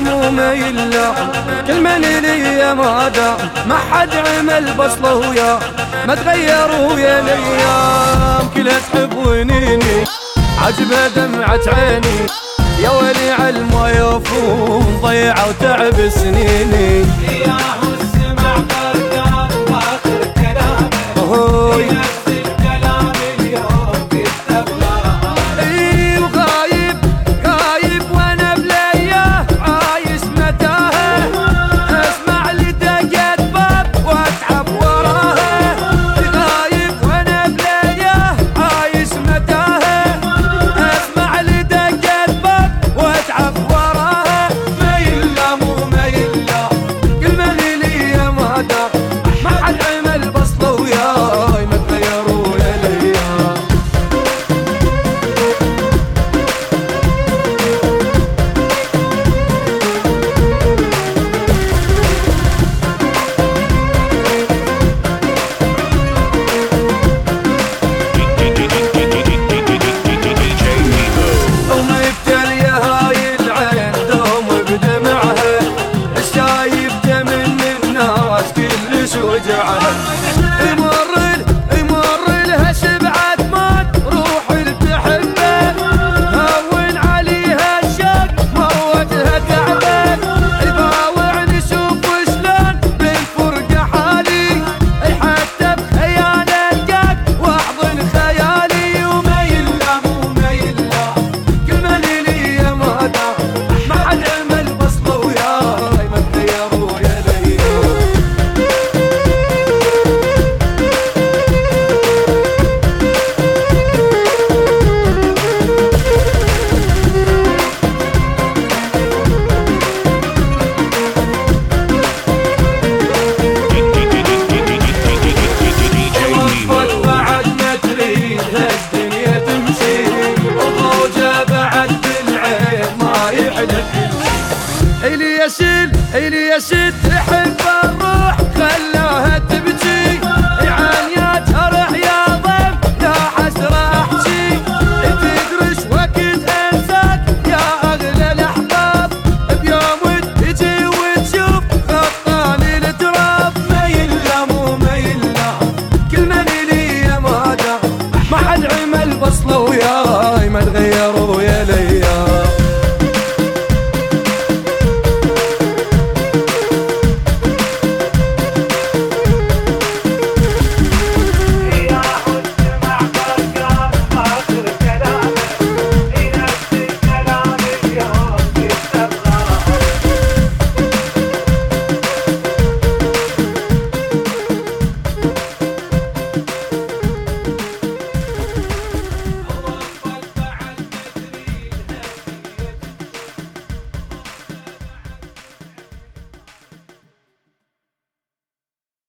ما وما كلمة لي يا ما حد عمل بصله ويا ما تغيروا يا الأيام كلها تحب ونين عجبها دمعة عيني. يا ولي على يوفون يفوق ضيعوا تعب سنيني. Yeah. I have. I it